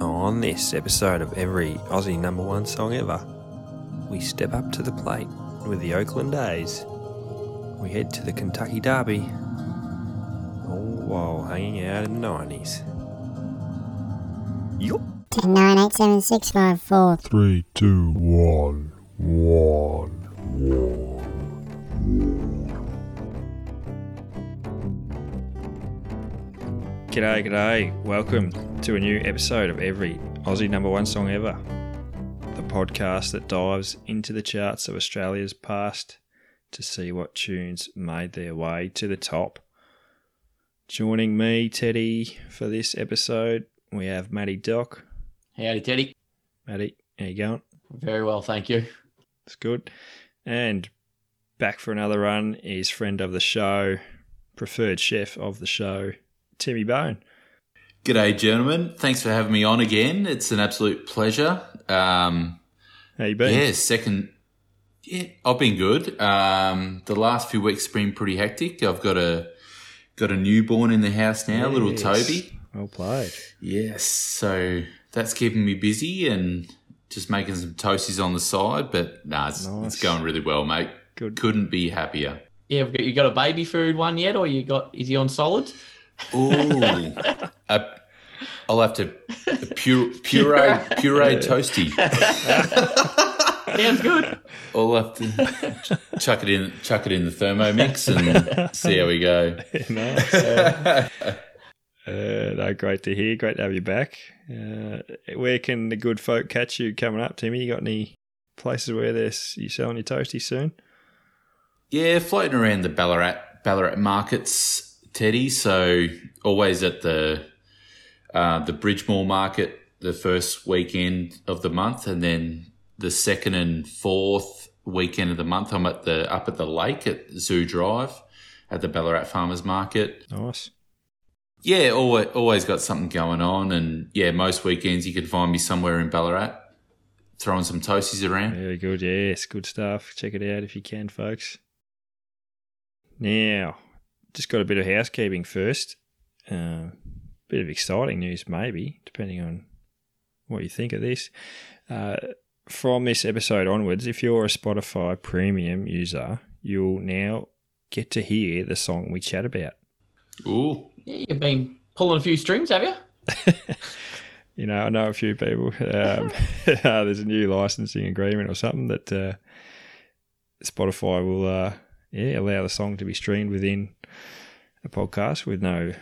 On this episode of every Aussie number one song ever, we step up to the plate with the Oakland A's. We head to the Kentucky Derby, all while hanging out in the 90s. Yup. 3 2 1 1. G'day, g'day. Welcome to a new episode of every Aussie number one song ever. The podcast that dives into the charts of Australia's past to see what tunes made their way to the top. Joining me, Teddy, for this episode, we have Matty Doc. Howdy, Teddy. Matty, how you going? Very well, thank you. It's good. And back for another run is friend of the show, preferred chef of the show, Timmy Bone. G'day, gentlemen. Thanks for having me on again. It's an absolute pleasure. Um, How you been? yeah, second. Yeah, I've been good. Um, the last few weeks have been pretty hectic. I've got a got a newborn in the house now, little Yes. Toby. Well played. Yes, so that's keeping me busy and just making some toasties on the side. But nah, it's, Nice. it's going really well, mate. Good. Couldn't be happier. Yeah, have you got a baby food one yet, or you got? Is he on solids? Ooh, a, I'll have to a pure, puree puree toasty. Sounds good. I'll have to chuck it in, chuck it in the Thermomix and see how we go. nice. Uh, no, great to hear. Great to have you back. Uh, where can the good folk catch you coming up, Timmy? You got any places where there's you selling your toasty soon? Yeah, floating around the Ballarat Ballarat markets, Teddy. So always at the uh, the Bridgemore market the first weekend of the month, and then the second and fourth weekend of the month, I'm at the up at the lake at Zoo Drive at the Ballarat Farmers Market. Nice. Yeah, always, always got something going on, and yeah, most weekends you can find me somewhere in Ballarat throwing some toasties around. Very good. Yes, good stuff. Check it out if you can, folks. Now, just got a bit of housekeeping first. Uh, bit of exciting news, maybe, depending on what you think of this. Uh, from this episode onwards, if you're a Spotify premium user, you'll now get to hear the song we chat about. Ooh, Yeah, you've been pulling a few strings, have you? you know, I know a few people. Um, there's a new licensing agreement or something that uh, Spotify will, uh, yeah, allow the song to be streamed within a podcast with no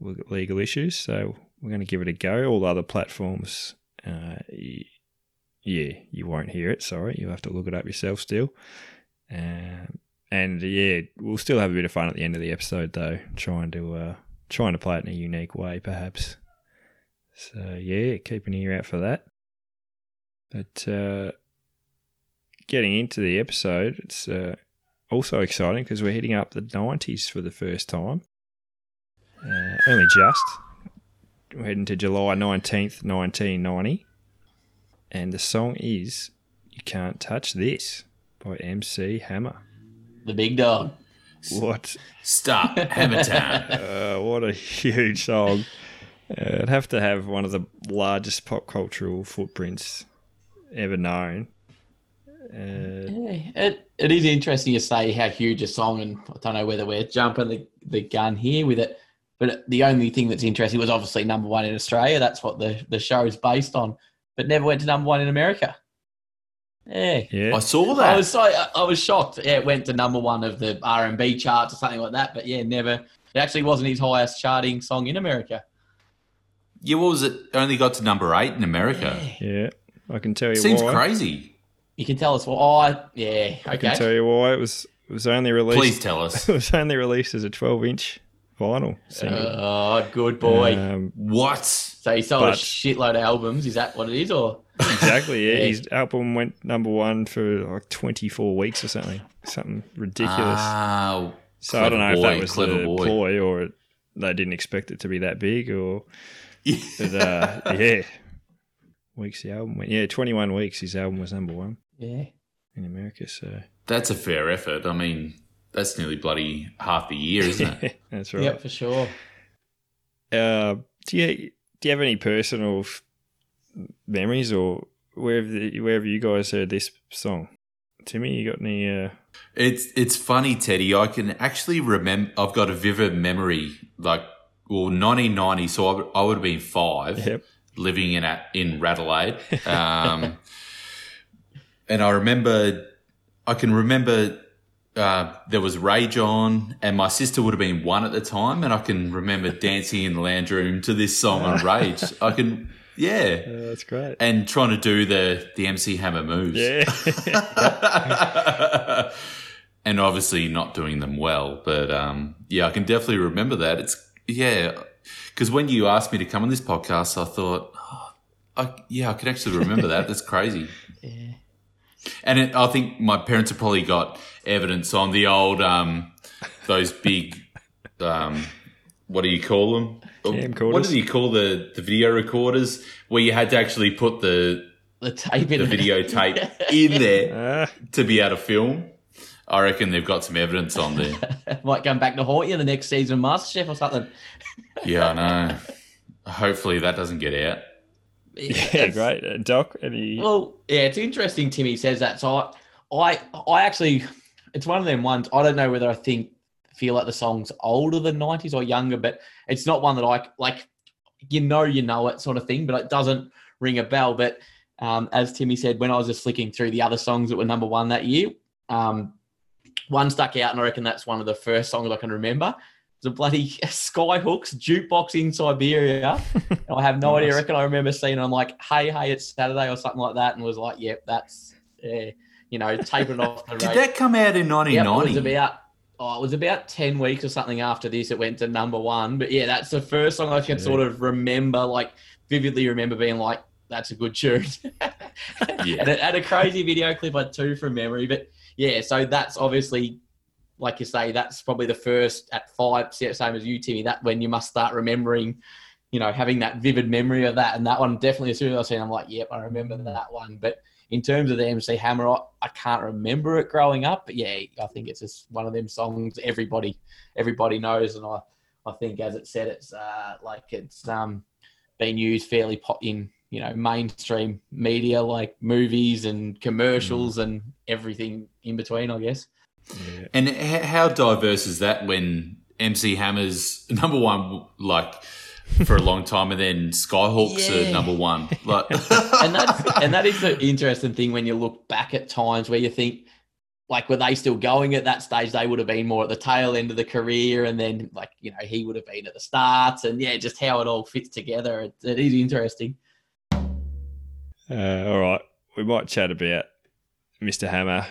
legal issues. So we're going to give it a go. All other platforms, uh, yeah, you won't hear it. Sorry, you'll have to look it up yourself still. Um, and yeah, we'll still have a bit of fun at the end of the episode though, trying to uh, trying to play it in a unique way, perhaps. So yeah, keep an ear out for that. But uh, getting into the episode, it's uh, also exciting because we're hitting up the nineties for the first time. Uh, only just. We're heading to July nineteenth, nineteen ninety, and the song is "You Can't Touch This" by MC Hammer. The big dog. What stop, hammer time. uh, what a huge song. Uh, it'd have to have one of the largest pop cultural footprints ever known. Uh, Yeah, it, it is interesting to say how huge a song, and I don't know whether we're jumping the, the gun here with it, but the only thing that's interesting was obviously number one in Australia. That's what the, the show is based on, but never went to number one in America. Yeah. yeah, I saw that. I that. was so I I was shocked. Yeah, it went to number one of the R and B charts or something like that. But yeah, never. It actually wasn't his highest charting song in America. yeah, what was it? Only got to number eight in America. yeah. I can tell you It Seems why. crazy. You can tell us why. Oh, yeah. I can tell you why it was. It was only released. Please tell us. It was only released as a 12-inch vinyl single. Oh, good boy. Um, What? so he sold a shitload of albums. Is that what it is, or? exactly. Yeah, Yeah. his album went number one for like 24 weeks or something. Something ridiculous. Ah, so I don't know clever if that was the boy. ploy or it, they didn't expect it to be that big or. But uh, yeah, weeks the album went. Yeah, 21 weeks his album was number one Yeah. in America. So That's a fair effort. I mean, that's nearly bloody half the year, isn't it? that's right. Yep, for sure. Uh, do you do you have any personal f- memories, or wherever the, wherever you guys heard this song? Timmy, you got any? Uh, It's it's funny, Teddy. I can actually remember. I've got a vivid memory, like well, 1990. So I, would- I would have been five, yep. living in at in Radelaide, um, and I remember. I can remember uh, there was Rage on, and my sister would have been one at the time, and I can remember dancing in the lounge room to this song on Rage. I can, yeah, Uh, that's great. and trying to do the the MC Hammer moves. Yeah. and obviously not doing them well. But um, yeah, I can definitely remember that. It's yeah, because when you asked me to come on this podcast, I thought, oh, I, yeah, I can actually remember that. That's crazy. Yeah. And it, I think my parents have probably got evidence on the old um, those big um, what do you call them? Camcorders? What do you call the the video recorders where you had to actually put the The tape in the it. videotape in there Ah, to be able to film. I reckon they've got some evidence on there. Might come back to haunt you the next season of MasterChef or something. Yeah, I know. Hopefully that doesn't get out. Yeah, great. Uh, Doc, any? Well, yeah, it's interesting. Timmy says that. So I, I, I actually, it's one of them ones. I don't know whether I think feel like the song's older than '90s or younger, but it's not one that I like. You know, you know it, sort of thing, but it doesn't ring a bell. But um, as Timmy said, when I was just flicking through the other songs that were number one that year, um, one stuck out, and I reckon that's one of the first songs I can remember. It's a bloody Skyhooks jukebox in Siberia. And I have no idea. I reckon I remember seeing it. I'm like, hey, hey, it's Saturday or something like that, and was like, yep, that's, uh, you know, taping off the Did that come out in Yep, it was about. Oh, it was about ten weeks or something after this. It went to number one, but yeah, that's the first song I can Yeah. sort of remember, like vividly remember being like, "That's a good tune." Yeah. and, it had a crazy video clip I too from memory, but yeah, so that's obviously, like you say, that's probably the first at five, same as you, Timmy. That when you must start remembering, you know, having that vivid memory of that, and that one definitely as soon as I seen, it, I'm like, yep, I remember that one, but in terms of the MC Hammer, I, I can't remember it growing up, but yeah, I think it's just one of them songs everybody everybody knows, and I I think as it said, it's uh, like it's um been used fairly po- in you know mainstream media like movies and commercials and everything in between, I guess. Yeah. And h- how diverse is that when MC Hammer's number one, like for a long time, and then Skyhooks Yeah. are number one? Like, and that's and that is the interesting thing when you look back at times where you think like were they still going at that stage they would have been more at the tail end of the career and then like you know he would have been at the start, and yeah just how it all fits together it, it is interesting Uh, all right, we might chat about Mr. Hammer.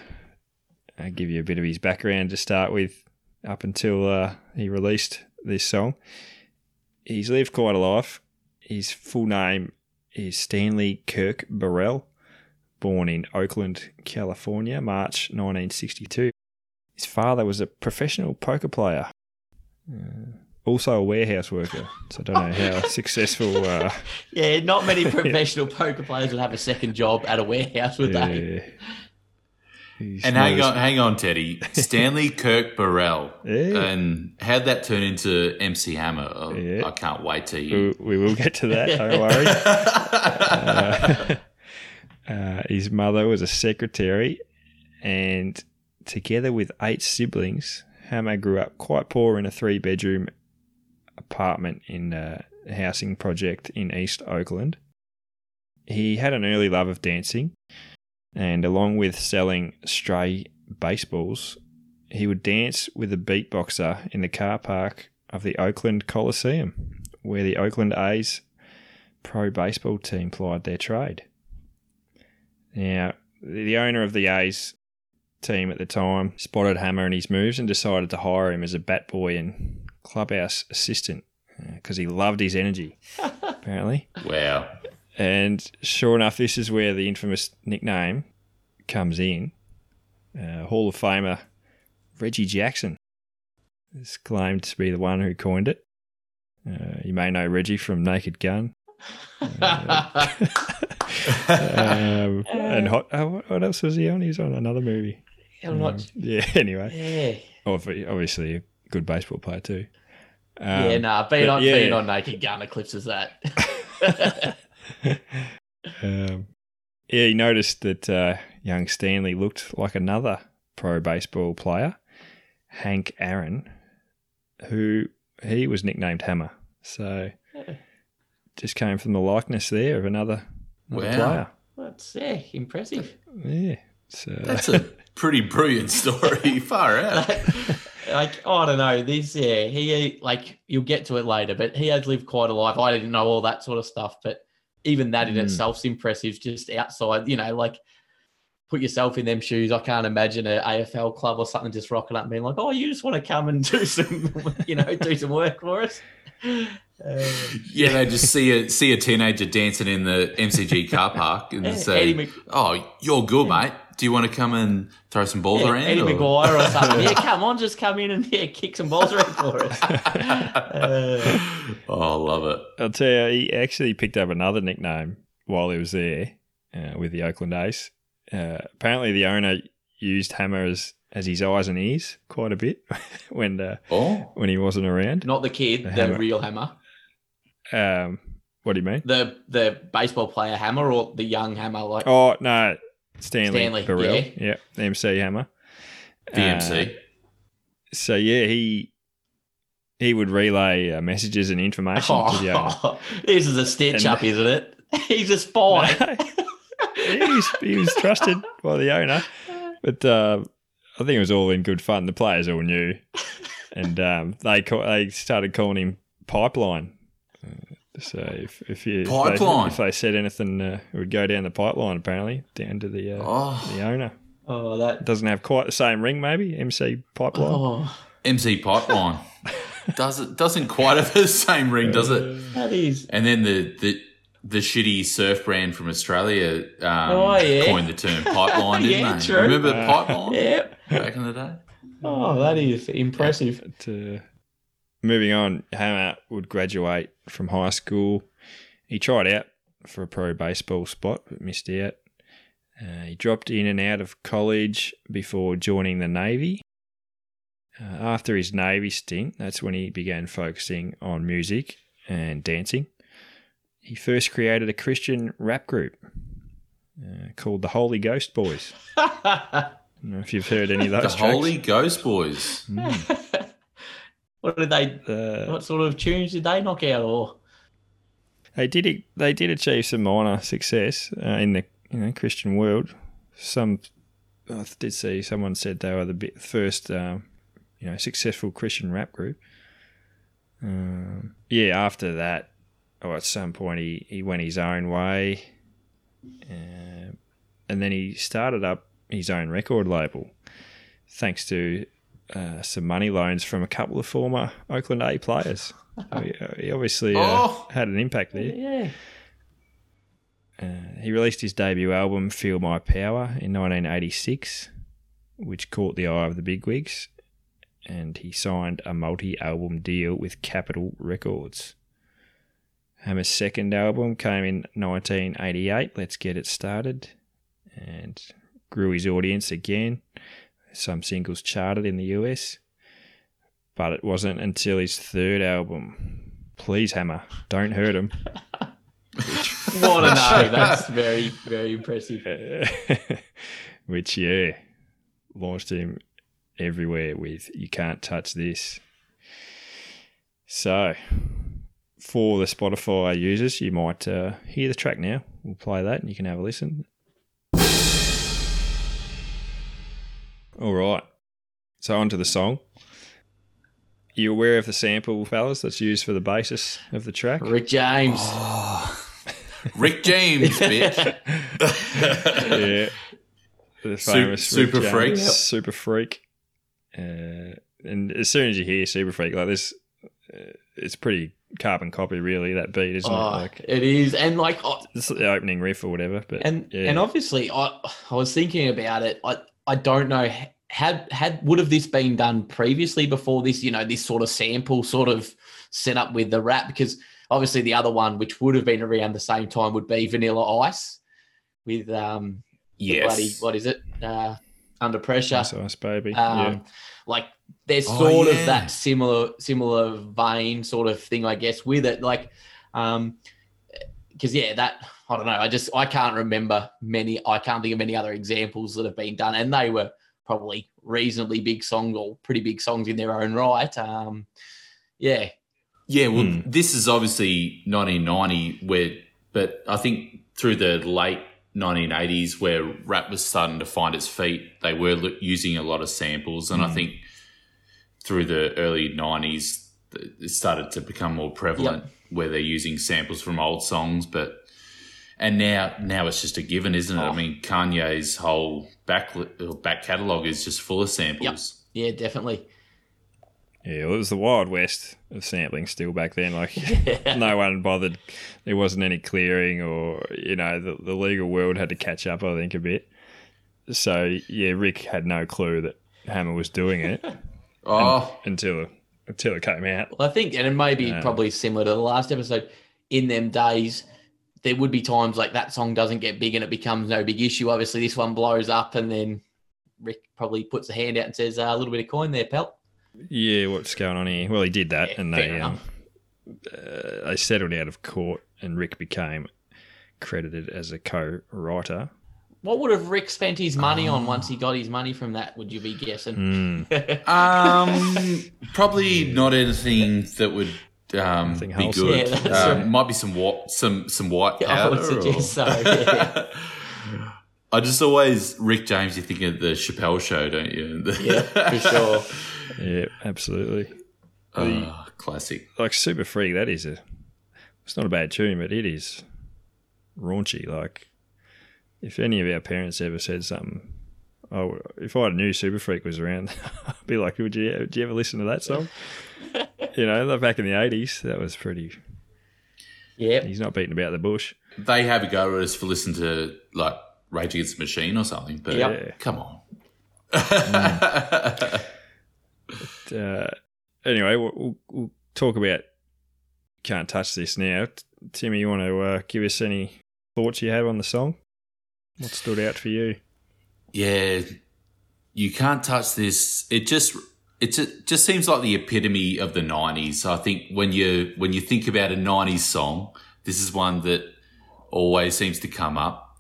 I give you a bit of his background to start with, up until uh, he released this song. He's lived quite a life. His full name is Stanley Kirk Burrell, born in Oakland, California, March 1962. His father was a professional poker player, uh, also a warehouse worker. So I don't know how successful. Uh, yeah not many professional poker players would have a second job at a warehouse would they and hang on, hang on, Teddy. Stanley Kirk Burrell. Yeah. And how'd that turn into MC Hammer? Oh, Yeah. I can't wait to hear. We, we will get to that. Don't worry. Uh, uh, his mother was a secretary, and together with eight siblings, Hammer grew up quite poor in a three-bedroom apartment in a housing project in East Oakland. He had an early love of dancing, and along with selling stray baseballs, he would dance with a beatboxer in the car park of the Oakland Coliseum, where the Oakland A's pro baseball team plied their trade. Now, the owner of the A's team at the time spotted Hammer and his moves and decided to hire him as a bat boy and clubhouse assistant uh, because he loved his energy, apparently. Wow. And sure enough, this is where the infamous nickname comes in. Uh, Hall of Famer Reggie Jackson is claimed to be the one who coined it. Uh, you may know Reggie from Naked Gun. Uh, um, and hot, oh, what- else was he on? He was on another movie. I'm not Um, yeah, anyway. yeah Obviously, a good baseball player, too. yeah Um, nah being on yeah. being on naked gun eclipses that Um, yeah, he noticed that uh, young Stanley looked like another pro baseball player, Hank Aaron, who he was nicknamed Hammer. So just came from the likeness there of another, another Wow. player. That's yeah, impressive. Yeah. So That's a pretty brilliant story. Far out. like I don't know this. Yeah, he like you'll get to it later, but he has lived quite a life. I didn't know all that sort of stuff, but even that in Mm. itself's impressive. Just outside, you know, like put yourself in them shoes. I can't imagine an AFL club or something just rocking up and being like, "Oh, you just want to come and do some, you know, do some work for us." Uh, Yeah, they just see a see a teenager dancing in the MCG car park and say, Mc- "Oh, you're good, mate. Do you want to come and throw some balls yeah, around?" Eddie or- McGuire or something. yeah, come on, just come in and yeah, kick some balls around for us. Uh, oh, I love it. I'll tell you, he actually picked up another nickname while he was there uh, with the Oakland A's. Uh, apparently, the owner used Hammer as, as his eyes and ears quite a bit when uh, Oh, when he wasn't around. not the kid, The the, real hammer. Um, what do you mean? the the baseball player Hammer or the young Hammer like Oh no, Stanley, Stanley, Burrell. yeah. Yeah, MC Hammer. the Uh, MC. so yeah, he he would relay uh, messages and information to the owner. oh, this is a stitch And- up, isn't it? He's a spy. he, was, he was trusted by the owner, but uh, I think it was all in good fun. The players all knew, and um, they call, they started calling him Pipeline. So if if you if they- if they, said anything, uh, it would go down the pipeline. Apparently, down to the uh, Oh, the owner. oh, that. Doesn't have quite the same ring, maybe MC Pipeline. Oh, MC Pipeline. Does it doesn't quite have the same ring, does it? that is. And then the the the shitty surf brand from Australia um, Oh, yeah. coined the term pipeline, didn't Yeah, they? true. Remember Uh, pipeline Yeah. back in the day? Oh, that is impressive. But, uh, moving on, Hammer would graduate from high school. He tried out for a pro baseball spot, but missed out. Uh, he dropped in and out of college before joining the Navy. Uh, after his Navy stint, that's when he began focusing on music and dancing. He first created a Christian rap group uh, called the Holy Ghost Boys. I don't know if you've heard any of The those. tracks. Holy Ghost Boys. Mm. what did they? Uh, What sort of tunes did they knock out? Or They did. They did achieve some minor success uh, in the you know Christian world. Some I did see someone said they were the first um, you know successful Christian rap group. Um, yeah, after that, or at some point he, he went his own way, uh, and then he started up his own record label, thanks to uh, some money loans from a couple of former Oakland A players. he, he obviously uh, Oh. had an impact there. yeah, Uh, he released his debut album, Feel My Power, in 1986, which caught the eye of the bigwigs, and he signed a multi album deal with Capitol Records. Hammer's second album came in 1988, Let's Get It Started, and grew his audience again. Some singles charted in the US, but it wasn't until his third album, Please Hammer, Don't Hurt Him. what a name! That's very, very impressive. which yeah launched him everywhere with you can't touch this so for the spotify users you might uh, hear the track now we'll play that and you can have a listen all right so on to the song you aware of the sample fellas that's used for the basis of the track Rick James. Rick James, bitch. yeah. The famous Super Rick Freak. James, Yep. Super Freak. Uh, and as soon as you hear Super Freak, like this, uh, it's pretty carbon copy, really, that beat, isn't Oh, it? Like, it is, and like, oh, it's the opening riff or whatever. But and yeah. and obviously, I I was thinking about it. I I don't know had had would have this been done previously before this? You know, this sort of sample sort of set up with the rap because obviously the other one, which would have been around the same time, would be Vanilla Ice with um the bloody what is it uh under pressure. Ice Ice Baby. Um, yeah. like there's Oh, sort yeah. of that similar similar vein sort of thing, I guess, with it. Like, um, because yeah, that I don't know. I just I can't remember many. I can't think of many other examples that have been done, and they were probably reasonably big songs or pretty big songs in their own right. Um, yeah, Yeah, well, Hmm. this is obviously 1990, where, but I think through the late 1980s, where rap was starting to find its feet, they were using a lot of samples, and I think through the early 90s, it started to become more prevalent, where they're using samples from old songs, but. And now, now it's just a given, isn't it? I oh. mean, Kanye's whole back back catalog is just full of samples. yeah, definitely. Yeah, well, it was the Wild West of sampling still back then. Like, no one bothered. There wasn't any clearing, or you know, the, the legal world had to catch up. I think a bit. So yeah, Rick had no clue that Hammer was doing it Oh, until until it came out. Well, I think, and it may be Yeah. probably similar to the last episode. In them days, there would be times like that song doesn't get big and it becomes no big issue. Obviously, this one blows up, and then Rick probably puts a hand out and says, uh, "A little bit of coin there, pal." Yeah, what's going on here? Well, he did that, Yeah, and they um, uh, they settled out of court, and Rick became credited as a co-writer. What would have Rick spent his money on Ah. once he got his money from that? Would you be guessing? Mm. Um, probably not anything that would um, Nothing be wholesome. good. Yeah, that's um, right. Might be some white, some some white Yeah, I powder. would suggest or- so, yeah. I just always Rick James. You think of the Chappelle Show, don't you? Yeah, for sure. Yeah, absolutely. Oh, classic. Like Super Freak, that is a. It's not a bad tune, but it is raunchy. Like, if any of our parents ever said something, oh, if I knew Super Freak was around, I'd be like, would you, would you ever listen to that song? You know, like back in the eighties, that was pretty. Yeah, He's not beating about the bush. They have a go at us for listening to like Rage Against the Machine or something. But Yep. Yeah. come on. uh, anyway, we'll, we'll, we'll talk about can't touch this now. Timmy, you want to uh, give us any thoughts you have on the song? What stood out for you? yeah, you can't touch this. It just it's it just seems like the epitome of the '90s. I think when you when you think about a '90s song, this is one that always seems to come up.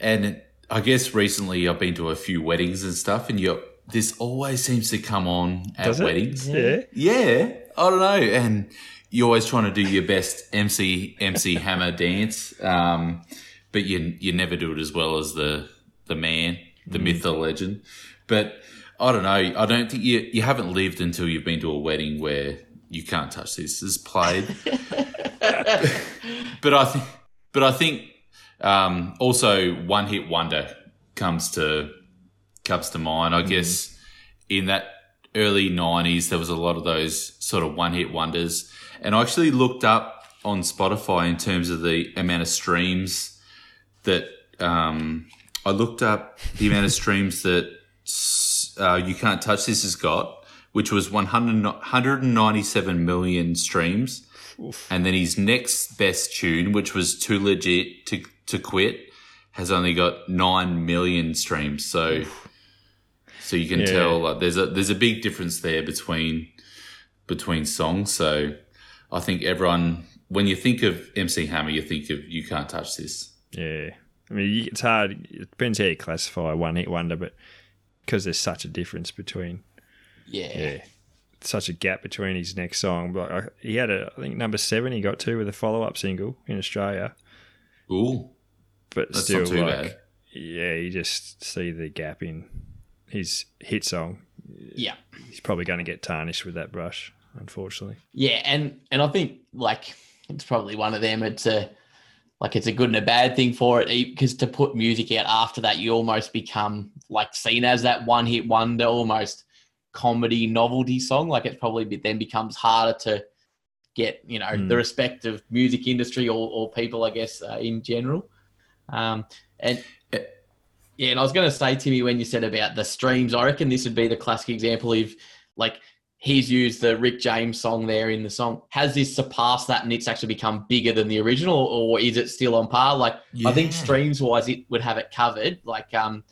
And I guess recently I've been to a few weddings and stuff, and you this always seems to come on at Does it? weddings. Yeah. Yeah, I don't know. And you're always trying to do your best MC MC Hammer dance, um, but you you never do it as well as the the man, the myth, the legend. But I don't know. I don't think you you haven't lived until you've been to a wedding where you can't touch this is played. but I think, but I think um, also one hit wonder comes to comes to mind. I guess in that early '90s, there was a lot of those sort of one hit wonders, and I actually looked up on Spotify in terms of the amount of streams that um, I looked up the amount of streams that uh, you can't touch this has got, which was 100, 197 million streams. And then his next best tune, which was too legit to, to quit, has only got nine million streams. So, so you can Yeah. tell like, there's a there's a big difference there between between songs. So, I think everyone when you think of MC Hammer, you think of you can't touch this. Yeah. I mean, it's hard. It depends how you classify one hit wonder, but because there's such a difference between, Yeah. yeah, such a gap between his next song. But I, he had a, I think number seven he got to with a follow up single in Australia, Ooh, but that's still, like, bad. yeah, you just see the gap in his hit song. Yeah. He's probably going to get tarnished with that brush, unfortunately. Yeah, and and I think like it's probably one of them. It's a like it's a good and a bad thing for it because to put music out after that, you almost become like seen as that one hit wonder, almost comedy novelty song. Like it probably then becomes harder to get you know Mm. the respect of music industry or, or people, I guess, uh, in general. Um, and yeah, and I was going to say, Timmy, when you said about the streams, I reckon this would be the classic example of like he's used the Rick James song there in the song. Has this surpassed that and it's actually become bigger than the original, or is it still on par? Like I think streams wise, it would have it covered. Like um,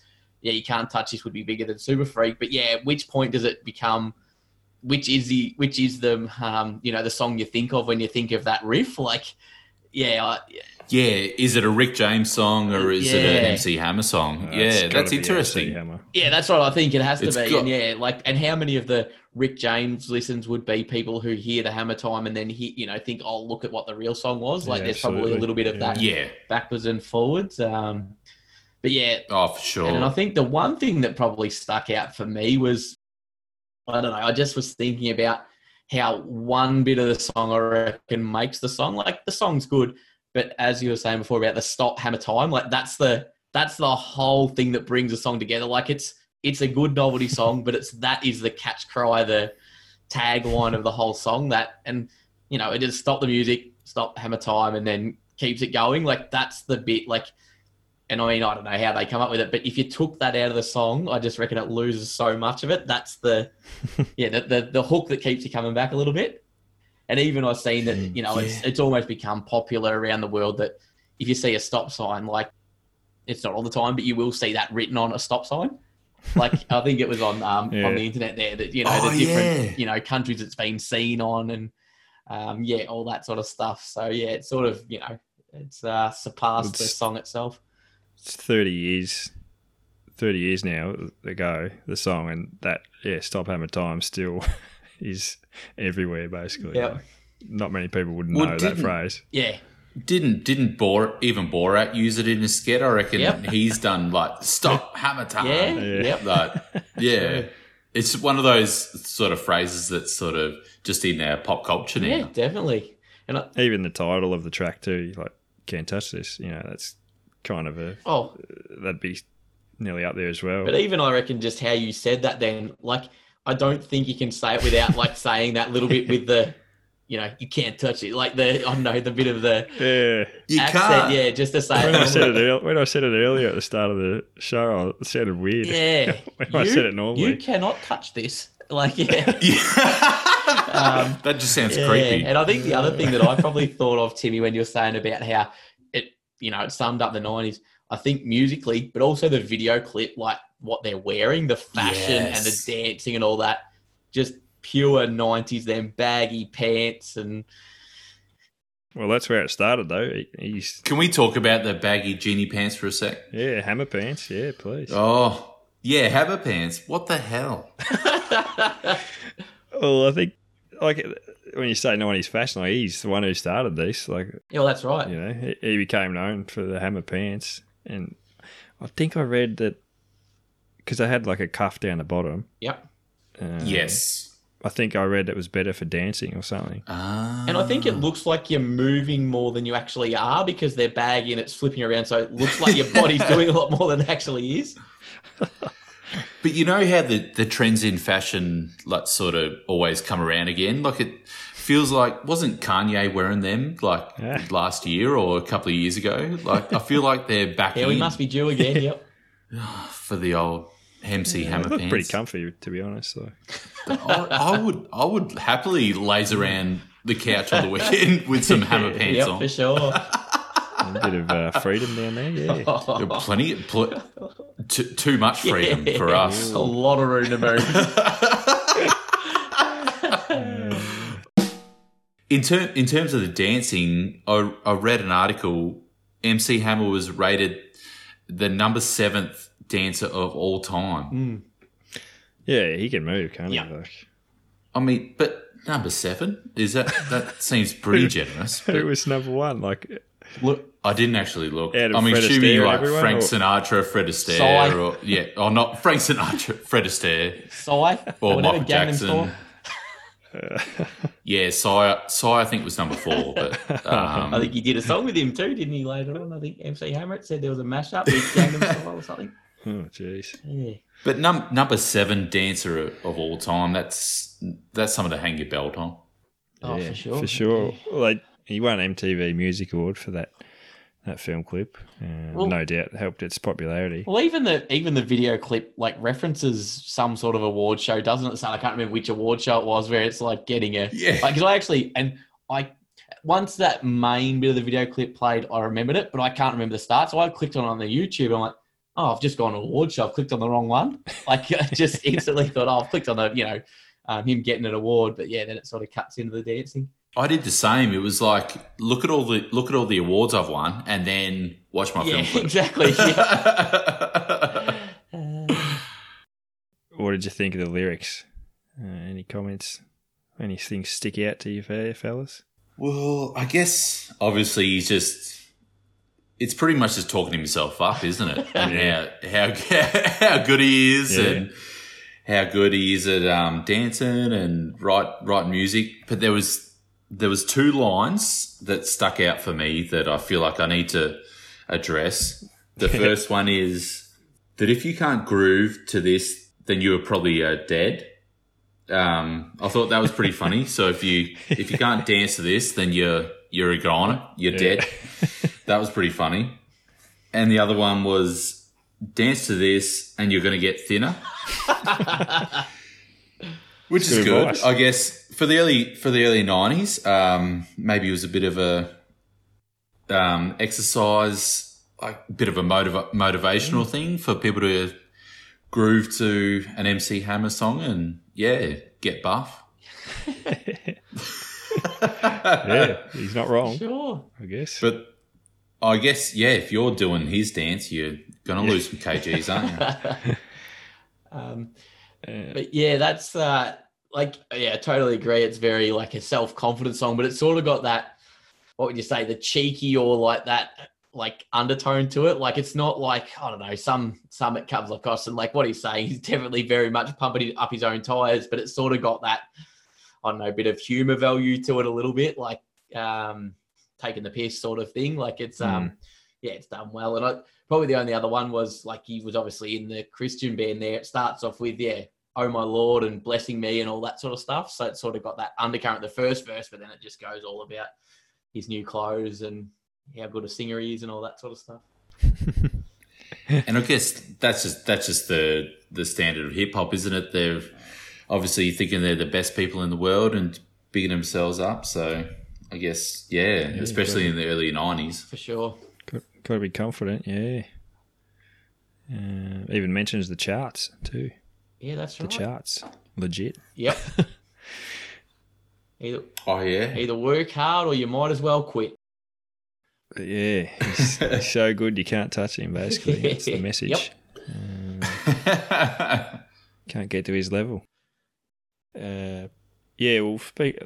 yeah, you can't touch this would be bigger than Super Freak, but yeah, at which point does it become? Which is the which is the um, you know the song you think of when you think of that riff? Like yeah, I, Yeah, is it a Rick James song or is it an MC Hammer song? Uh, yeah, that's interesting. Yeah, that's what I think it has to It's be. got- and yeah, like, and how many of the Rick James listens would be people who hear the Hammer Time and then he, you know, think, "Oh, look at what the real song was." Like, Yeah, there's probably a little bit of Yeah. that Yeah, backwards and forwards. Um, but yeah, oh for sure. and I think the one thing that probably stuck out for me was, I don't know, I just was thinking about how one bit of the song I reckon makes the song. Like the song's good, but as you were saying before about the stop hammer time, like that's the that's the whole thing that brings a song together. Like it's it's a good novelty song, but it's that is the catch cry, the tagline of the whole song. That and you know it just stop the music, stop hammer time, and then keeps it going. Like that's the bit. Like and I mean, I don't know how they come up with it, but if you took that out of the song, I just reckon it loses so much of it. That's the, yeah, the, the, the hook that keeps you coming back a little bit. And even I've seen that, you know, it's, it's almost become popular around the world that if you see a stop sign, like it's not all the time, but you will see that written on a stop sign. Like I think it was on um, Yeah. on the internet there that you know Oh, the different yeah. you know countries it's been seen on and um, yeah all that sort of stuff. So yeah, it's sort of you know it's uh, surpassed the song itself. It's thirty years, thirty years now ago. The song and that yeah, Stop Hammer Time still is everywhere basically. Yep. Like, not many people would Well, know that phrase. Yeah, Didn't didn't Bor even Borat use it in his skit? I reckon Yep. he's done like stop hammer time. yeah, Yeah. yep. Like yeah. It's one of those sort of phrases that's sort of just in our pop culture now. Yeah, definitely. And I, Even the title of the track too, like "Can't Touch This." You know, that's kind of a oh, that'd be nearly up there as well. but even I reckon just how you said that, then like I don't think you can say it without like saying that little bit with the, you know, you can't touch it, like the I don't know the bit of the yeah. You accent, can't. yeah, just to say When I said it, earl- when I said it earlier at the start of the show, it sounded weird. Yeah, when I said it normally. you cannot touch this. Like yeah. Yeah. Um, that just sounds Yeah, creepy. And I think the other thing that I probably thought of, Timmy, when you were saying about how it, you know, it summed up the nineties. I think musically, but also the video clip, like what they're wearing, the fashion and the dancing and all that, just pure nineties. Them baggy pants and Well, that's where it started, though. He's Can we talk about the baggy genie pants for a sec? yeah, hammer pants. Yeah, please. Oh, yeah, hammer pants. What the hell? Well, I think like when you say nineties fashion, like he's the one who started this. Like yeah, well, that's right. you know, he, he became known for the hammer pants, and I think I read that because they had like a cuff down the bottom. Yep. Um, yes. I think I read it was better for dancing or something. Ah. And I think it looks like you're moving more than you actually are because they're baggy and it's flipping around. So it looks like your body's doing a lot more than it actually is. But you know how the, the trends in fashion like sort of always come around again? Like it feels like wasn't Kanye wearing them like Yeah. last year or a couple of years ago? Like I feel like they're back Yeah, in we must be due again. Yep. for the old MC They hammer pants. pretty comfy, to be honest. Though. I, I would I would happily laze around the couch on the weekend with some hammer pants yep, on. for sure. A bit of uh, freedom down there. Yeah. There are plenty, pl- too, too much freedom for Yeah, us. A lot of room to move. In, ter- in terms of the dancing, I, I read an article. MC Hammer was rated the number seventh dancer of all time. Yeah, he can move, can't Yeah. he? Like, I mean, but number seven is that that seems pretty generous. who But was number one? Like, look, I didn't actually look. Out I'm Fred assuming Astaire, like everyone, Frank or- Sinatra, Fred Astaire, Psy. or yeah, or not Frank Sinatra, Fred Astaire, Psy, or whatever Michael Jackson. Style. Yeah, Psy, Psy, I think was number four, but um, I think he did a song with him too, didn't he? Later on, I think MC Hammer said there was a mashup with Gangnam Style or something. Oh, jeez. Yeah. But num- number seven dancer of all time. That's that's something to hang your belt on. Oh, yeah, for sure. For sure. Like, he won MTV Music Award for that that film clip. Uh, Well- no doubt helped its popularity. Well, even the even the video clip like references some sort of award show, doesn't it? So I can't remember which award show it was, where it's like getting a Yeah. like because I actually and I once that main bit of the video clip played, I remembered it, but I can't remember the start. So I clicked on it on the YouTube. I'm like, oh, I've just gone to an award show. I've clicked on the wrong one. Like I just instantly thought, oh, I've clicked on the you know um, him getting an award, but yeah, then it sort of cuts into the dancing. I did the same. It was like look at all the look at all the awards I've won, and then watch my Yeah, film clip. exactly. Yeah. What did you think of the lyrics? Uh, any comments? Anything stick out to you, fellas? well, I guess obviously he's just. It's pretty much just talking himself up, isn't it? And how how how good he is, Yeah. and how good he is at um, dancing and write writing music. But there was there was two lines that stuck out for me that I feel like I need to address. The first one is that if you can't groove to this, then you are probably uh, dead. Um, I thought that was pretty funny. So if you if you can't dance to this, then you're you're a goner, you're Yeah. dead. That was pretty funny. And the other one was dance to this, and you're going to get thinner. Which is Good good, advice. I guess. For the early for the early nineties, um, maybe it was a bit of a um, exercise, like a bit of a motiva- motivational Mm. thing for people to groove to an MC Hammer song and yeah, get buff. Yeah, he's not wrong, sure. I guess. But I guess yeah, if you're doing his dance, you're gonna lose some kgs, aren't you? Um, Uh, but yeah, that's uh, like yeah, I totally agree. It's very like a self confidence song, but it's sort of got that what would you say, the cheeky or like that like undertone to it. Like it's not like I don't know some some it comes across and like what he's saying, he's definitely very much pumping up his own tires, but it's sort of got that I don't know bit of humor value to it a little bit, like um taking the piss sort of thing. Like it's um yeah, it's done well. And I probably the only other one was like he was obviously in the Christian band there. It starts off with yeah, oh my lord and blessing me and all that sort of stuff. So it's sort of got that undercurrent the first verse, but then it just goes all about his new clothes and how good a singer he is and all that sort of stuff. And I guess that's just that's just the the standard of hip hop, isn't it? They're obviously thinking they're the best people in the world and bigging themselves up. So I guess yeah, especially in the early nineties. For sure. got, got to be confident, yeah. Uh, even mentions the charts too. Yeah, that's The right. The charts, legit. Yep. either Oh yeah, either work hard or you might as well quit. But yeah, he's, he's so good you can't touch him. Basically, that's the message. Yep. Can't get to his level. Uh, yeah, well, speak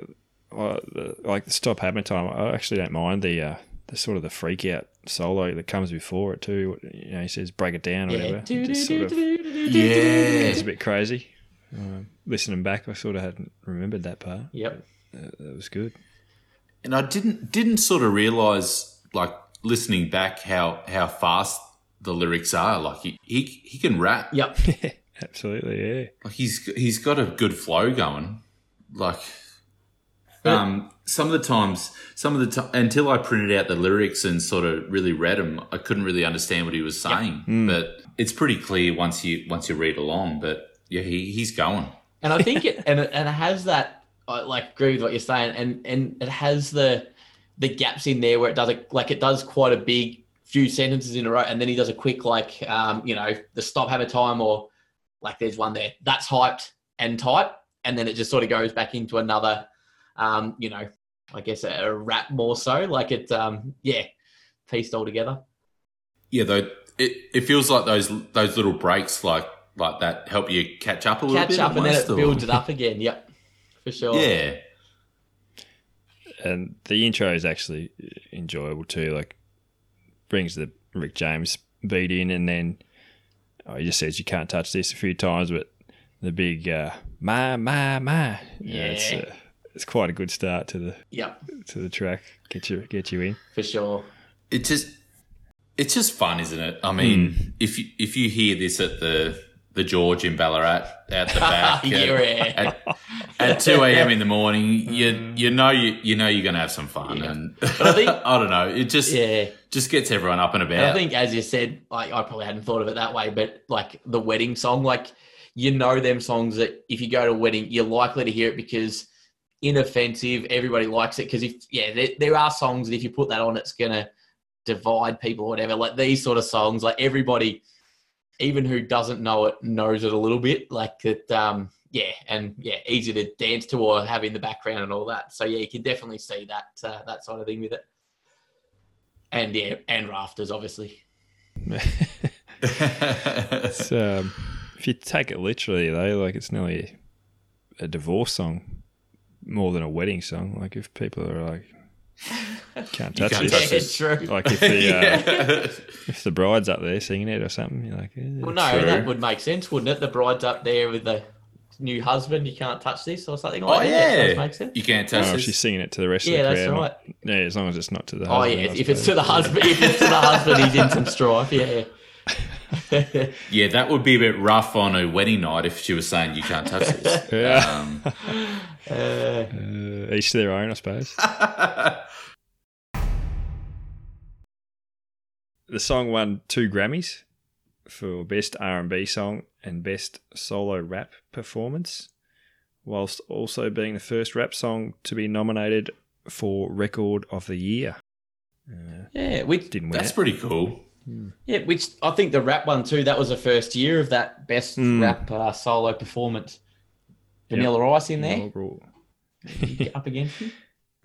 the, like the stop hammer time. I actually don't mind the uh, the sort of the freak out solo that comes before it too. You know, he says break it down or Yeah. whatever. It just sort of yeah. it's a bit crazy. Um, listening back, I sort of hadn't remembered that part. Yep. Uh, that was good. And I didn't didn't sort of realize like listening back how how fast the lyrics are. Like he he, he can rap. Yep. Absolutely, yeah. Like he's he's got a good flow going. Like um some of the times some of the until I printed out the lyrics and sort of really read them, I couldn't really understand what he was saying. But it's pretty clear once you once you read along. But yeah, he, he's going. and I think it and it, and it has that I like agree with what you're saying, and and it has the the gaps in there where it does a, like it does quite a big few sentences in a row, and then he does a quick like um you know the stop have a time or like there's one there that's hyped and tight, and then it just sort of goes back into another um you know I guess a, a rap more so like it um yeah pieced all together. Yeah, though it, it feels like those those little breaks like like that help you catch up a little Catch bit. Catch up and then it or- builds it up again. Yep, for sure. Yeah. and the intro is actually enjoyable too. Like brings the Rick James beat in, and then oh, he just says you can't touch this a few times, but the big uh, ma ma ma. Yeah, it's, Yeah. It's quite a good start to the Yep, to the track. Get you get you in. for sure. it just it's just fun, isn't it? I mean, Hmm. if you if you hear this at the the George in Ballarat at the back Yeah, at, at, at two a.m. in the morning, you you know you you know you're gonna have some fun, and I think- I don't know, it just Yeah. just gets everyone up and about. And I think, as you said, like I probably hadn't thought of it that way, but like the wedding song, like you know them songs that if you go to a wedding, you're likely to hear it because inoffensive, everybody likes it. Because if yeah, there, there are songs that if you put that on, it's gonna divide people or whatever. Like these sort of songs, like everybody, even who doesn't know it, knows it a little bit. Like that, um, yeah, and yeah, easy to dance to or have in the background and all that. So yeah, you can definitely see that uh, that sort of thing with it. And yeah, and rafters obviously. It's, um, if you take it literally, though, like it's nearly a divorce song more than a wedding song. Like if people are like, can't touch can't this. touch yeah, this. true. Like if the uh, if the bride's up there singing it or something, you're like, eh. Well, no, True. that would make sense, wouldn't it? The bride's up there with the new husband. You can't touch this or something Oh like that. That yeah, does make sense. you can't touch Oh, this. she's singing it to the rest Yeah, of the crowd. Yeah, that's crowd. right. not- yeah, as long as it's not to the Oh husband. yeah, if it's to the husband, if it's to the husband, he's in some strife. Yeah. Yeah, that would be a bit rough on a wedding night if she was saying you can't touch this. Yeah. Um, Uh, each to their own, I suppose. the song won two Grammys for best R&B song and best solo rap performance, whilst also being the first rap song to be nominated for Record of the Year. Uh, yeah, which didn't win that's it. pretty cool. Yeah, which I think the rap one too. That was the first year of that best Mm. rap uh, solo performance. Vanilla Ice in there Inaugural. up against him.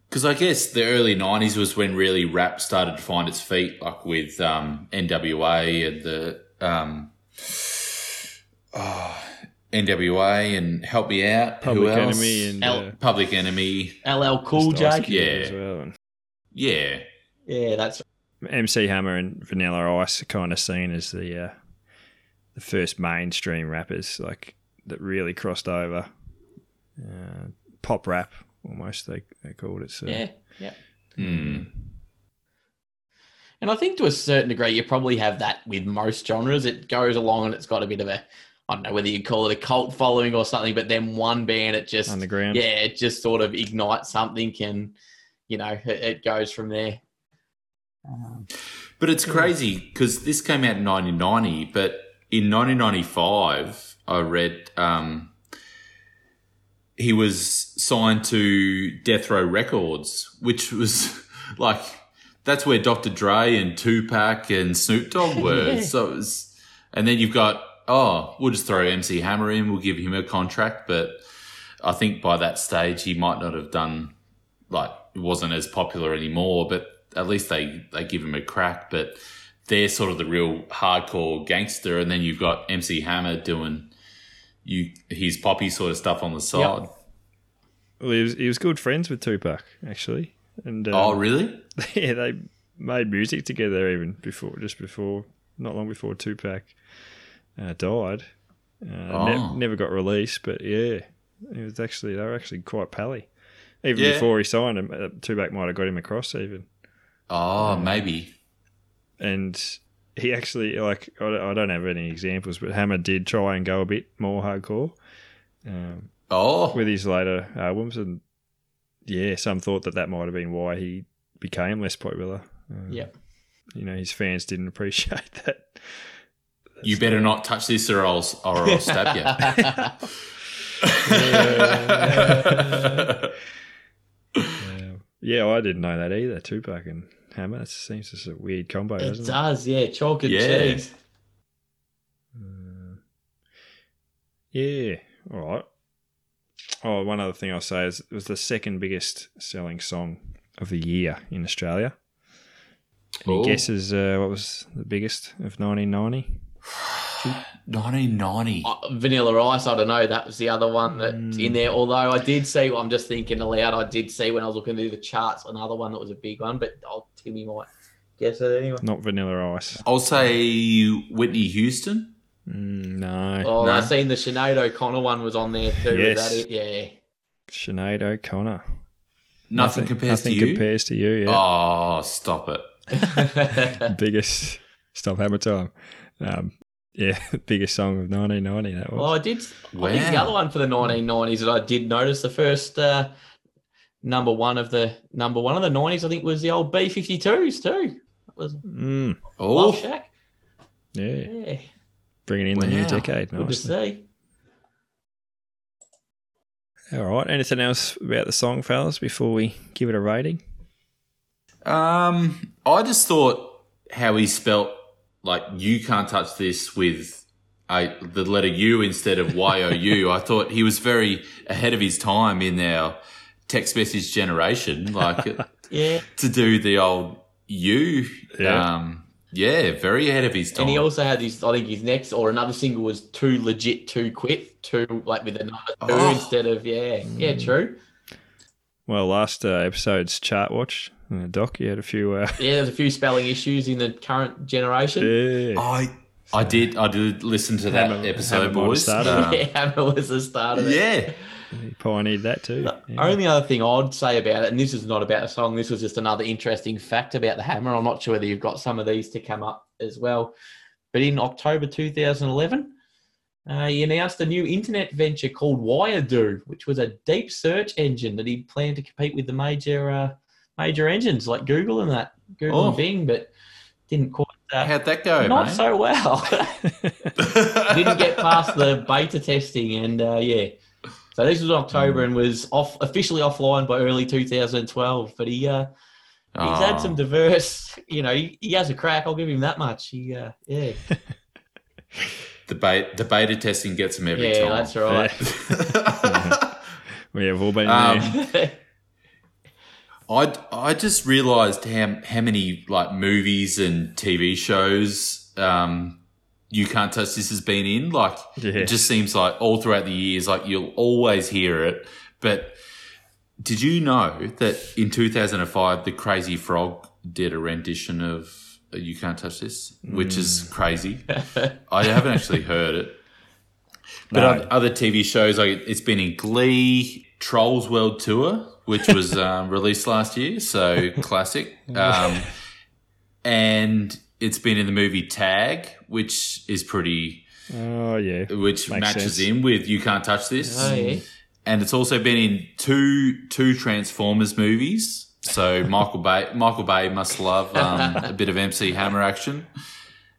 Because I guess the early '90s was when really rap started to find its feet, like with um, NWA and the um, oh, NWA and Help Me Out, Public Who else? Enemy and El- uh, Public Enemy. LL Cool J. Yeah. as well. Yeah, Yeah, that's MC Hammer and Vanilla Ice are kind of seen as the uh, the first mainstream rappers, like that really crossed over. Uh, pop rap, almost they they called it. So yeah, yeah. Hmm. And I think to a certain degree, you probably have that with most genres. It goes along and it's got a bit of a, I don't know whether you call it a cult following or something, but then one band, it just, underground. yeah, it just sort of ignites something and, you know, it, it goes from there. But it's crazy because this came out in 1990, but in 1995, I read um, he was signed to Death Row Records, which was like that's where Dr. Dre and Tupac and Snoop Dogg were. Yeah. So it was, and then you've got oh, we'll just throw MC Hammer in, we'll give him a contract, but I think by that stage he might not have done like it wasn't as popular anymore, but at least they they give him a crack. But they're sort of the real hardcore gangster, and then you've got MC Hammer doing you his poppy sort of stuff on the side. Well, he was he was good friends with Tupac actually, and um, Oh, really? yeah, they made music together even before, just before, not long before Tupac uh, died. Uh, Oh. ne- never got released, but yeah, it was actually they were actually quite pally. Even Yeah. before he signed him, uh, Tupac might have got him across even, Oh, maybe. and he actually like I don't- have any examples, but Hammer did try and go a bit more hardcore um, Oh, with his later albums, and yeah, some thought that that might have been why he became less popular. Um, Yep. you know his fans didn't appreciate that. you better not touch this, or I'll or I'll stab you. Um, yeah, I didn't know that either. Tupac and Hammer. It seems just a weird combo, It doesn't it? does, yeah. Chalk and Yeah. cheese. Uh, yeah. All right. Oh, one other thing I'll say is it was the second biggest selling song of the year in Australia. Any Oh. guesses uh, what was the biggest of 1990? 1990. Uh, Vanilla Ice, I don't know. That was the other one that's Mm. in there. Although I did see, I'm just thinking aloud, I did see when I was looking through the charts another one that was a big one, but oh, Timmy might guess it anyway. Not Vanilla Ice. I'll say Whitney Houston. Mm, no. Oh, No. I seen the Sinead O'Connor one was on there too. Yes. That it? Yeah. Sinead O'Connor. Nothing, compares nothing to you. compares to you. Yeah. Oh, stop it. Biggest stop hammer time. Um, yeah, biggest song of 1990. That was. well, I did. I think the other one for the 1990s that I did notice the first uh, number one of the number one of the 90s. I think was the old B52s too. That was Mm, Oh, Love Shack. yeah, Yeah, bringing in the new decade. good to Nicely. see. All right. Anything else about the song, fellas, before we give it a rating? Um, I just thought how he spelt like you can't touch this with a, the letter U instead of Y O U. I thought he was very ahead of his time in our text message generation, like Yeah. to do the old U. Yeah. Um, yeah, very ahead of his time. And he also had his, I think his next or another single was too legit, too quick, too like with a number two Oh. instead of yeah, yeah, true. Well, last uh, episode's chart watch, uh, Doc, you had a few. Uh, Yeah, there's a few spelling issues in the current generation. yeah. I I did I did listen to that Haven't- episode, haven't have boys. started. Um, yeah, Hammer was the start of it. yeah. He pioneered that too. The Yeah. only other thing I'd say about it, and this is not about the song, this was just another interesting fact about the hammer. I'm not sure whether you've got some of these to come up as well. But in October 2011, uh, he announced a new internet venture called WireDoo, which was a deep search engine that he planned to compete with the major uh, major engines like Google and that, Google Oh. and Bing, but didn't quite. Uh, How'd that go, not mate? so well. didn't get past the beta testing, and uh, yeah. So this was October and was off officially offline by early 2012. But he uh, he's had Oh. some diverse, you know, he, he has a crack. I'll give him that much. He uh, yeah, the, beta, the beta testing gets him every yeah, time. that's right. we have all been Um, there. I I just realised how how many like movies and TV shows um, you can't touch this has been in. Like Yeah. it just seems like all throughout the years, like you'll always hear it. But did you know that in 2005 the Crazy Frog did a rendition of "You Can't Touch This," which is crazy. I haven't actually heard it. But No. other TV shows, like it's been in Glee, Trolls World Tour, which was um, released last year, so classic. Um, and it's been in the movie Tag, which is pretty, Oh yeah. which Makes matches sense. in with You Can't Touch This. oh yeah, And it's also been in two two Transformers movies. So Michael Bay Michael Bay must love um, a bit of MC Hammer action.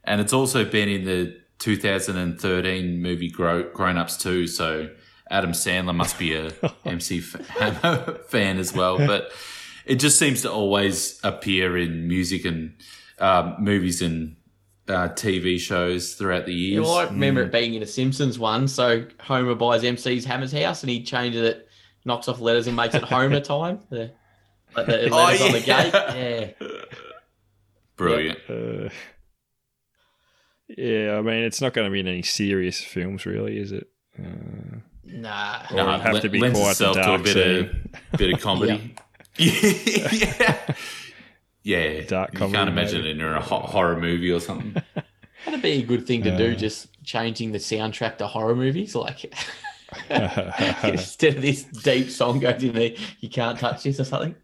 And it's also been in the 2013 movie Grow, Grown Ups 2. So Adam Sandler must be a MC Hammer fan as well. But it just seems to always appear in music and um, movies and uh, TV shows throughout the Yeah, years. well, I remember it being in a Simpsons one. So Homer buys MC's Hammer's house, and he changes it, knocks off letters, and makes it Homer time. The, like the letters Oh, on the gate. Yeah. Brilliant. Uh, yeah, I mean, it's not going to be in any serious films, really, is it? Uh, Nah. or No, it'd have it to be lends quite itself the to a bit scene. of bit of comedy. yeah, yeah. Dark you comedy, can't imagine maybe. it in a ho- horror movie or something. That'd be a good thing to do, Uh. just changing the soundtrack to horror movies. Like instead of this deep song goes in there, you can't touch this or something.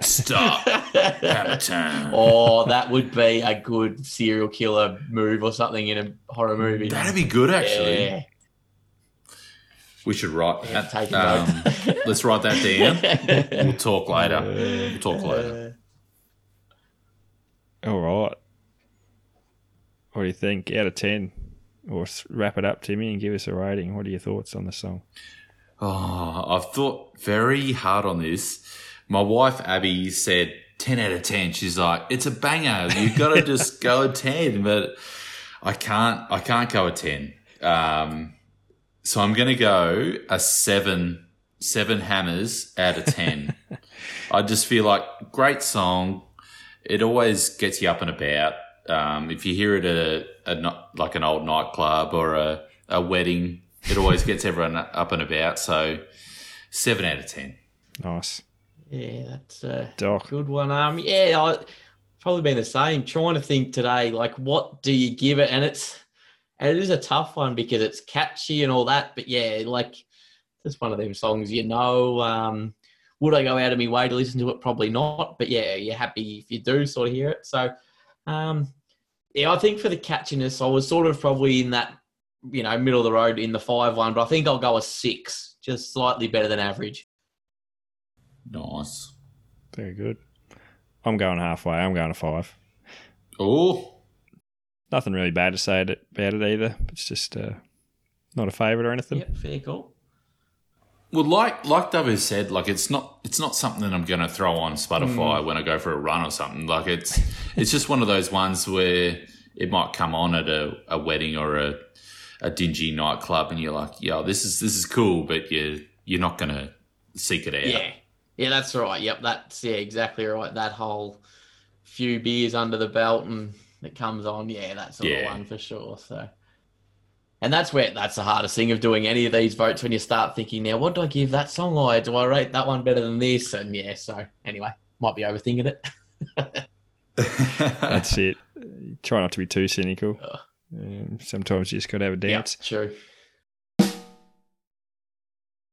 Stop. Hammer time. Or that would be a good serial killer move or something in a horror movie. That'd be good, actually. Yeah. We should write Yeah, that. take Um, let's write that down. We'll talk later. We'll talk later. All right. What do you think? Out of 10? Or wrap it up, Timmy, and give us a rating. What are your thoughts on the song? Oh, I've thought very hard on this. My wife Abby said 10 out of 10. She's like, it's a banger. You've got to just go a 10, but I can't, I can't go a 10. Um, so I'm going to go a seven, seven hammers out of 10. I just feel like great song. It always gets you up and about. Um, if you hear it at a, a not like an old nightclub or a, a wedding, it always gets everyone up and about. So seven out of ten. Nice. Yeah, that's a Doc. good one. Um, yeah, I probably been the same. Trying to think today, like, what do you give it? And it's and it is a tough one because it's catchy and all that. But yeah, like, it's one of them songs you know. Um, would I go out of my way to listen to it? Probably not. But yeah, you're happy if you do sort of hear it. So, um, yeah, I think for the catchiness, I was sort of probably in that, you know, middle of the road in the five one. But I think I'll go a six, just slightly better than average. Nice. Very good. I'm going halfway. I'm going to five. Oh, Nothing really bad to say about it either. It's just uh, not a favourite or anything. Yep, fair call. well, like like Davo said, like it's not it's not something that I'm going to throw on Spotify when I go for a run or something. Like it's it's just one of those ones where it might come on at a, a wedding or a a dingy nightclub, and you're like, "Yeah, this is this is cool," but you you're not gonna seek it out. Yeah. Yeah, that's right. Yep, that's yeah, exactly right. That whole few beers under the belt and it comes on. Yeah, that's the Yeah. one for sure. So, and that's where that's the hardest thing of doing any of these votes when you start thinking, now what do I give that song? Or do I rate that one better than this? And yeah, so anyway, might be overthinking it. That's it. Try not to be too cynical. Um, sometimes you just got to have a Yeah, dance. true.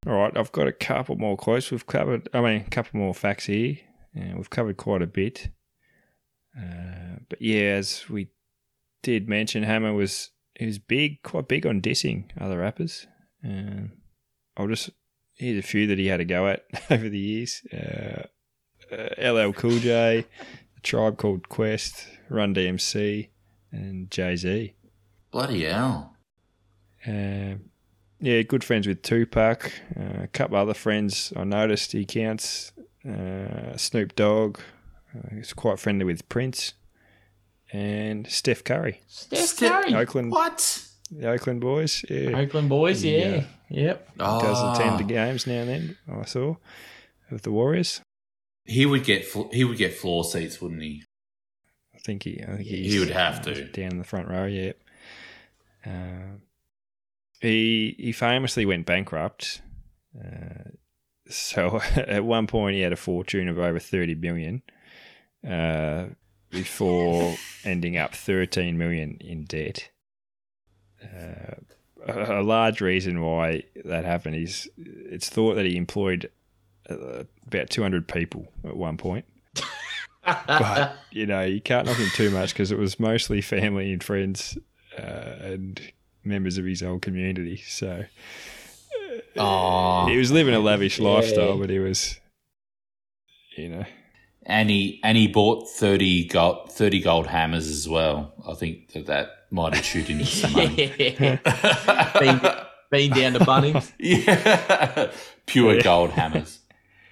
All right, I've got a couple more quotes. We've covered, I mean, a couple more facts here. Uh, we've covered quite a bit. Uh, but yeah, as we did mention, Hammer was he was big, quite big on dissing other rappers. Um, I'll just here's a few that he had to go at over the years. Uh, uh, LL Cool J, a tribe called Quest, Run DMC, and Jay Z. Bloody hell! Um, yeah, good friends with Tupac. Uh, a couple other friends I noticed he counts. Uh, Snoop Dogg. Uh, he's quite friendly with Prince. And Steph Curry, Steph Steph- Curry, Oakland, What? the Oakland boys. Yeah, Oakland boys. Yeah, Yeah. yep. Oh, does attend the games now and then. I saw with the Warriors. he would get fl- he would get floor seats, wouldn't he? I think he. I think He he's, would have to. uh, down in the front row. Yeah. Um, he he famously went bankrupt. Uh, so at one point he had a fortune of over thirty million. Uh, before ending up thirteen million in debt. Uh, a, large reason why that happened is it's thought that he employed uh, about two hundred people at one point but you know you can't knock him too much because it was mostly family and friends uh, and members of his old community. So Oh, he was living a lavish Yeah. lifestyle, but he was, you know, and he and he bought 30 gold, 30 gold hammers as well. I think that that might have chewed into some money. yeah. been, been down to Bunnings. yeah, pure Yeah. gold hammers.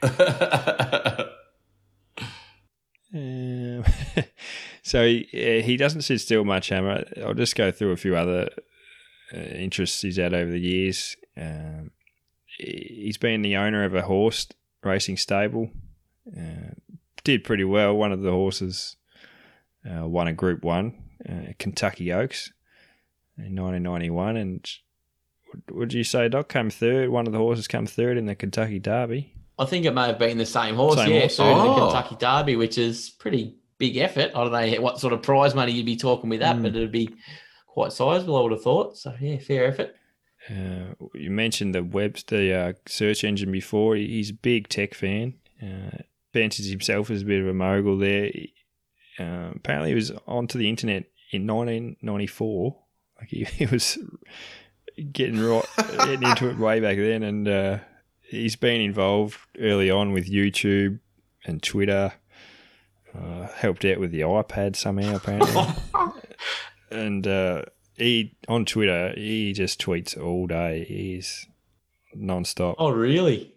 Um, so he uh, he doesn't sit still much, Hammer. I'll just go through a few other uh, interests he's had over the years. Um, he- he's been the owner of a horse racing stable. Uh, did pretty well. One of the horses uh, won a Group One, uh, Kentucky Oaks, in 1991, and. Would you say Doc came third? One of the horses come third in the Kentucky Derby. I think it may have been the same horse, Same yeah, horse. third in the Oh. Kentucky Derby, which is pretty big effort. I don't know what sort of prize money you'd be talking with that, Mm. but it'd be quite sizable, I would have thought. So yeah, fair effort. Uh, you mentioned the web, the uh, search engine before. He's a big tech fan. Uh, fancies himself as a bit of a mogul there. Uh, apparently, he was onto the internet in 1994. Like he, he was getting right getting into it way back then, and uh, he's been involved early on with YouTube and Twitter. Uh, helped out with the iPad somehow, apparently and uh, he on Twitter he just tweets all day. He's non-stop. Oh, really?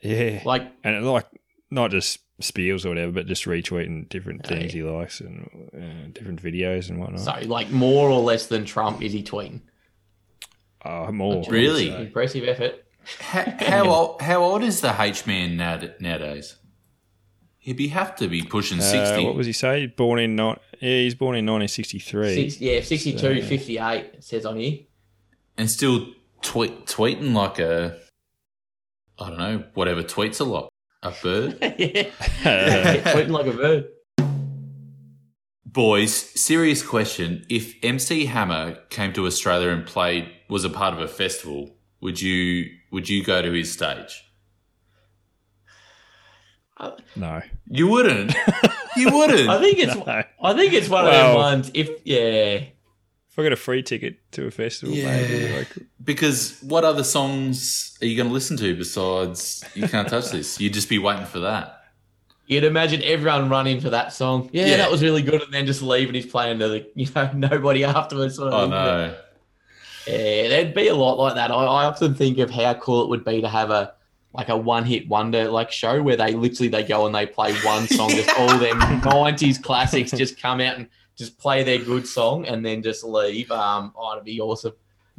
yeah, Like, and like not just spiels or whatever, but just retweeting different Oh, things yeah. he likes and uh, different videos and whatnot. so like more or less than Trump is he tweeting? Oh, more Really? Impressive effort. How, how old? How old is the H man nowadays? He'd be have to be pushing Uh, sixty. what was he say? Born in not. Yeah, he's born in 1963. Six, yeah, 62, So- 58, it says on here. and still tweet, tweeting like a, I don't know, whatever tweets a lot. A bird. yeah. tweeting like a bird. Boys, serious question. If MC Hammer came to Australia and played, was a part of a festival, would you would you go to his stage? No, You wouldn't. you wouldn't. I think it's no. I think it's one of Well- them ones. If yeah, If I got a free ticket to a festival, Yeah. maybe like Because what other songs are you going to listen to besides "You Can't Touch This"? You'd just be waiting for that. you'd imagine everyone running for that song. Yeah, Yeah. that was really good, and then just leave and he's playing to the you know nobody afterwards. Sort of Oh thing. no! Yeah, there'd be a lot like that. I, I often think of how cool it would be to have a like a one hit wonder like show where they literally they go and they play one song, just all their nineties classics just come out and just play their good song and then just leave. Um, oh, it'd be awesome.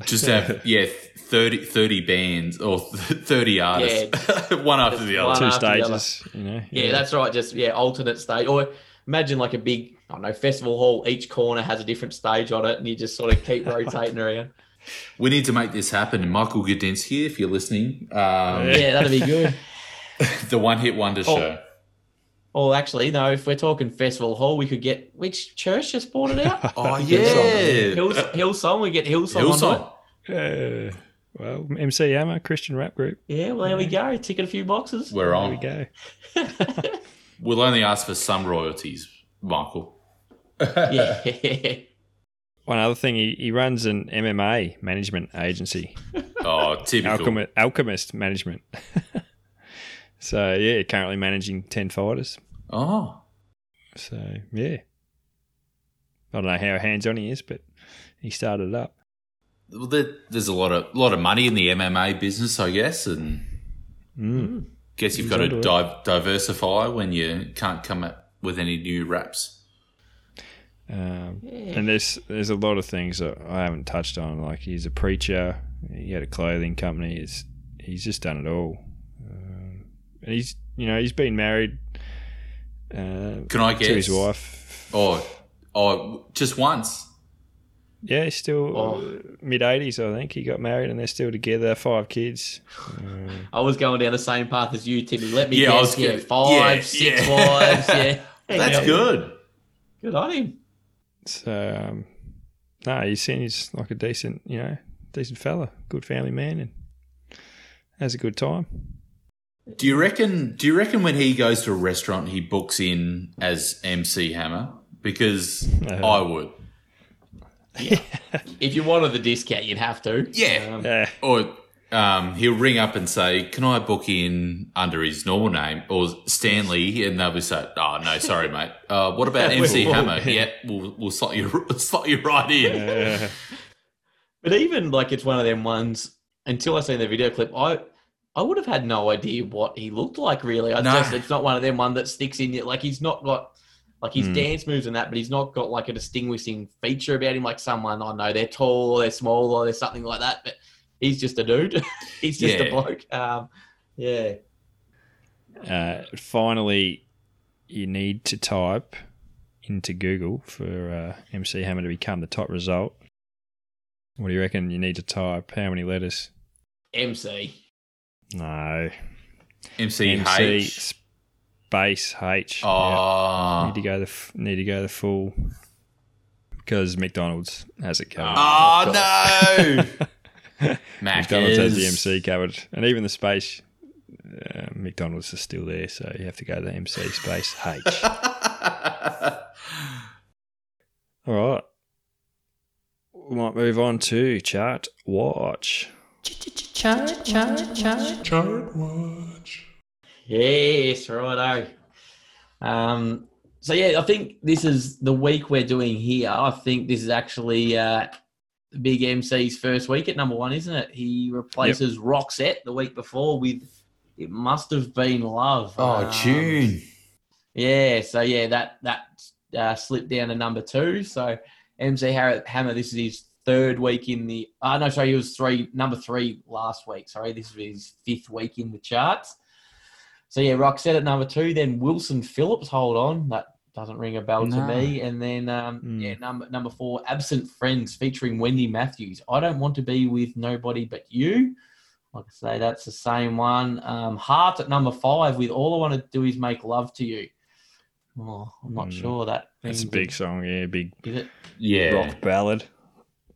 Just have yeah 30, 30 bands or thirty artists, one after the other. Two after the other. you know. Yeah, that's right. Just yeah, alternate stage. Or imagine like a big, I don't know, festival hall. Each corner has a different stage on it, and you just sort of keep rotating around. We need to make this happen. And Michael Gudinski, if you're listening, um, Yeah, that'd be good. the one hit wonder Oh. show. Or actually, no, if we're talking festival hall, we could get which church just bought it out? Oh yeah, Hills, Hillsong. We get Hillsong. On Hillsong. Uh, well, MC Hammer, Christian rap group. Yeah, well, there we go. Ticking a few boxes. We're There we go. We'll only ask for some royalties, Michael. yeah. One other thing, he, he runs an MMA management agency, Oh, typical. Alchemist, Alchemist Management. so yeah, currently managing ten fighters. Oh, So yeah, I don't know how hands on he is, but he started it up. well, there, there's a lot of lot of money in the MMA business, I guess, and Mm. guess you've He's got to di- diversify when you can't come up with any new raps. Um, And there's there's a lot of things that I haven't touched on. Like he's a preacher. He had a clothing company. He's he's just done it all. Um, and he's you know he's been married uh, Can I to his wife. Oh, oh, just once. Yeah, he's still Oh. mid eighties. I think he got married and they're still together. Five kids. Um, I was going down the same path as you, Timmy. Let me Yeah, I guess. was Yeah, gonna- five, yeah, six yeah. wives. Yeah, That's Yeah. good. Good on him. So um, no, he seems like a decent you know decent fella, good family man, and has a good time. Do you reckon? Do you reckon when he goes to a restaurant, he books in as MC Hammer? Because Uh, I would. If you wanted the discount, you'd have to. Yeah. Um, Yeah. Or um, he'll ring up and say, "Can I book in under his normal name or Stanley?" And they'll be say, "Oh no, sorry, mate. Uh, what about MC Hammer? Yeah, we'll we'll slot you slot you right in." Yeah. But even like it's one of them ones. Until I seen the video clip, I I would have had no idea what he looked like. Really, I No. just it's not one of them one that sticks in you. Like he's not got like his Hmm. dance moves and that, but he's not got like a distinguishing feature about him. Like someone I know they're tall or they're small or there's something like that. But he's just a dude. he's just Yeah. a bloke. Um, yeah. Uh, finally, you need to type into Google for uh, MC Hammer to become the top result. What do you reckon? You need to type how many letters? MC. No, MC, MC H. space H. Yeah. Oh, Need to go the f- need to go the full because McDonald's has it covered. oh no! McDonald's has the MC covered, and even the space. Uh, McDonald's is still there, so you have to go to the MC space H. All right. We might move on to chart watch. Chart watch. Yes, righto. Um, so yeah, I think this is the week we're doing here. I think this is actually uh, the Big MC's first week at number one, isn't it? He replaces Roxette the week before with "It Must Have Been Love." oh, Um, June. Yeah, so yeah, that that uh, slipped down to number two. So MC Hammer, this is his third week in the. Uh, no, sorry, he was three number three last week. Sorry, this is his fifth week in the charts. So yeah, Roxette at number two. Then Wilson Phillips. Hold on, that doesn't ring a bell to me. And then um, Hmm. yeah, number number four, Absent Friends, featuring Wendy Matthews. I don't want to be with nobody but you. Like I say, that's the same one. Um, Heart at number five with All I Want to Do Is Make Love to You. Oh, I'm not Hmm. sure that. That's a big it- song, yeah, big Is it? Yeah. rock ballad.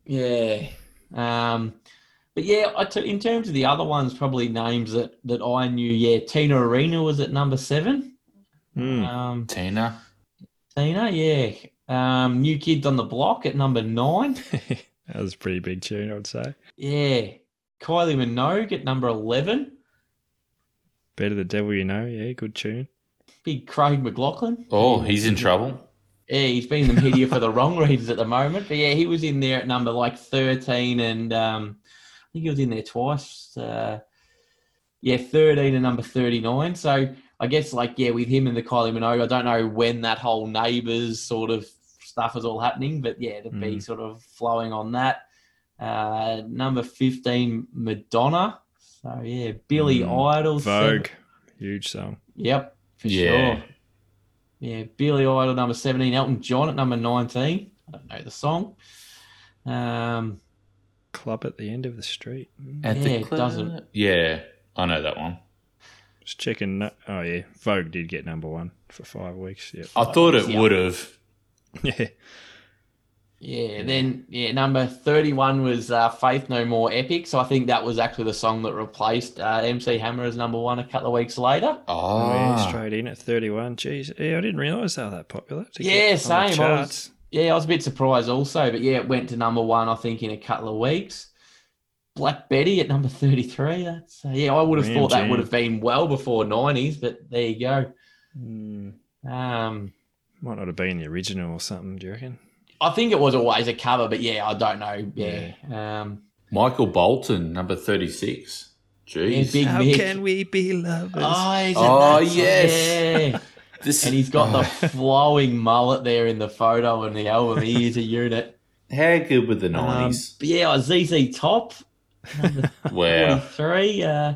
Yeah. Um, but yeah, I t- in terms of the other ones, probably names that, that I knew. Yeah, Tina Arena was at number seven. Hmm. Um, Tina. Tina, yeah. Um, New Kids on the Block at number nine. that was a pretty big tune, I would say. Yeah. Kylie Minogue at number 11. Better the devil you know, yeah, good tune. Big Craig McLachlan. Oh, he's in trouble. Yeah, he's been in the media for the wrong reasons at the moment. But yeah, he was in there at number like 13 and um, I think he was in there twice. Uh, yeah, 13 and number 39. So I guess like, yeah, with him and the Kylie Minogue, I don't know when that whole neighbours sort of stuff is all happening. But yeah, to be Mm. sort of flowing on that. Uh, number 15, Madonna. So yeah, Billy Mm. Idol. seven- Vogue, huge song. Yep, for Yeah. sure. Yeah, Billy Idol number 17, Elton John at number 19. I don't know the song. Um, Club at the end of the street. Mm. At Yeah, the it club. doesn't. Yeah, I know that one. Just checking. that- Oh yeah, Vogue did get number one for five weeks. Yep. I thought it would have. Yeah. yeah, then yeah, number 31 was uh, Faith No More Epic. So I think that was actually the song that replaced uh, MC Hammer as number one a couple of weeks later. Oh, yeah, straight in at 31. Jeez. Yeah, I didn't realise they were that popular. to Yeah, get same. I was- charts. Yeah, I was a bit surprised also, but yeah, it went to number one, I think, in a couple of weeks. Black Betty at number 33. That's, uh, yeah, I would have Ram thought that would have been well before 90s, but there you go. Mm, Um, might not have been the original or something, do you reckon? I think it was always a cover, but yeah, I don't know. Yeah. Um, Michael Bolton, number 36. yeah, Jeez. Big How Mick. can we be lovers? Oh, Oh, yes. yeah. This, and he's got the flowing mullet there in the photo and the album. He is a unit. How good with the Um, 90s? but yeah, ZZ Top, number wow. 43. Uh,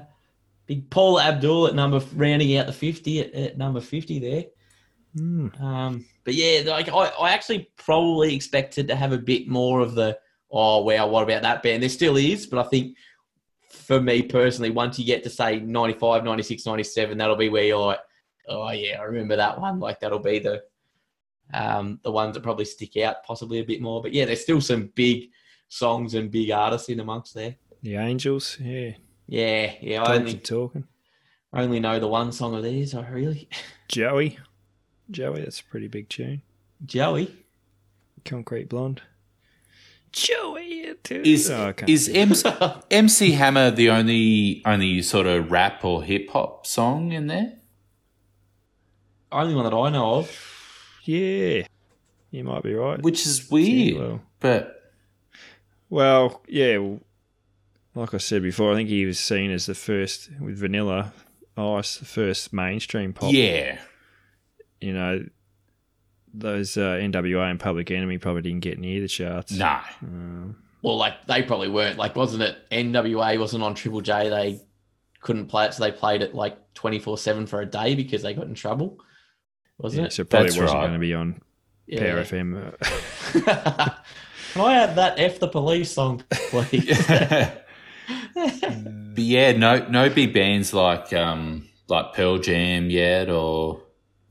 big Paula Abdul at number, rounding out the 50 at, at number 50 there. Mm, Um, but yeah, like I, I actually probably expected to have a bit more of the oh wow, what about that band? There still is, but I think for me personally, once you get to say 95, 96, 97, that'll be where you're like, oh yeah, I remember that one. Like that'll be the um the ones that probably stick out possibly a bit more. But yeah, there's still some big songs and big artists in amongst there. The Angels, yeah. Yeah, yeah. I Dogs are only, talking. I only know the one song of these. I really Joey. Joey, that's a pretty big tune. Joey. Concrete Blonde. Joey, it Is, oh, is sing. MC, MC Hammer the only only sort of rap or hip hop song in there? Only one that I know of. Yeah, you might be right. Which is Yeah, weird. well, But well, yeah. well, Like I said before, I think he was seen as the first with Vanilla Ice, the first mainstream pop. yeah. You know, those uh, NWA and Public Enemy probably didn't get near the charts. No. Um, Well, like they probably weren't. Like, wasn't it? NWA wasn't on Triple J. They couldn't play it, so they played it like twenty four seven for a day because they got in trouble. Wasn't yeah, it? so probably That's wasn't right. going to be on Yeah. Power FM. uh, Can I have that F the police song, please? but yeah, no no big bands like um like Pearl Jam yet or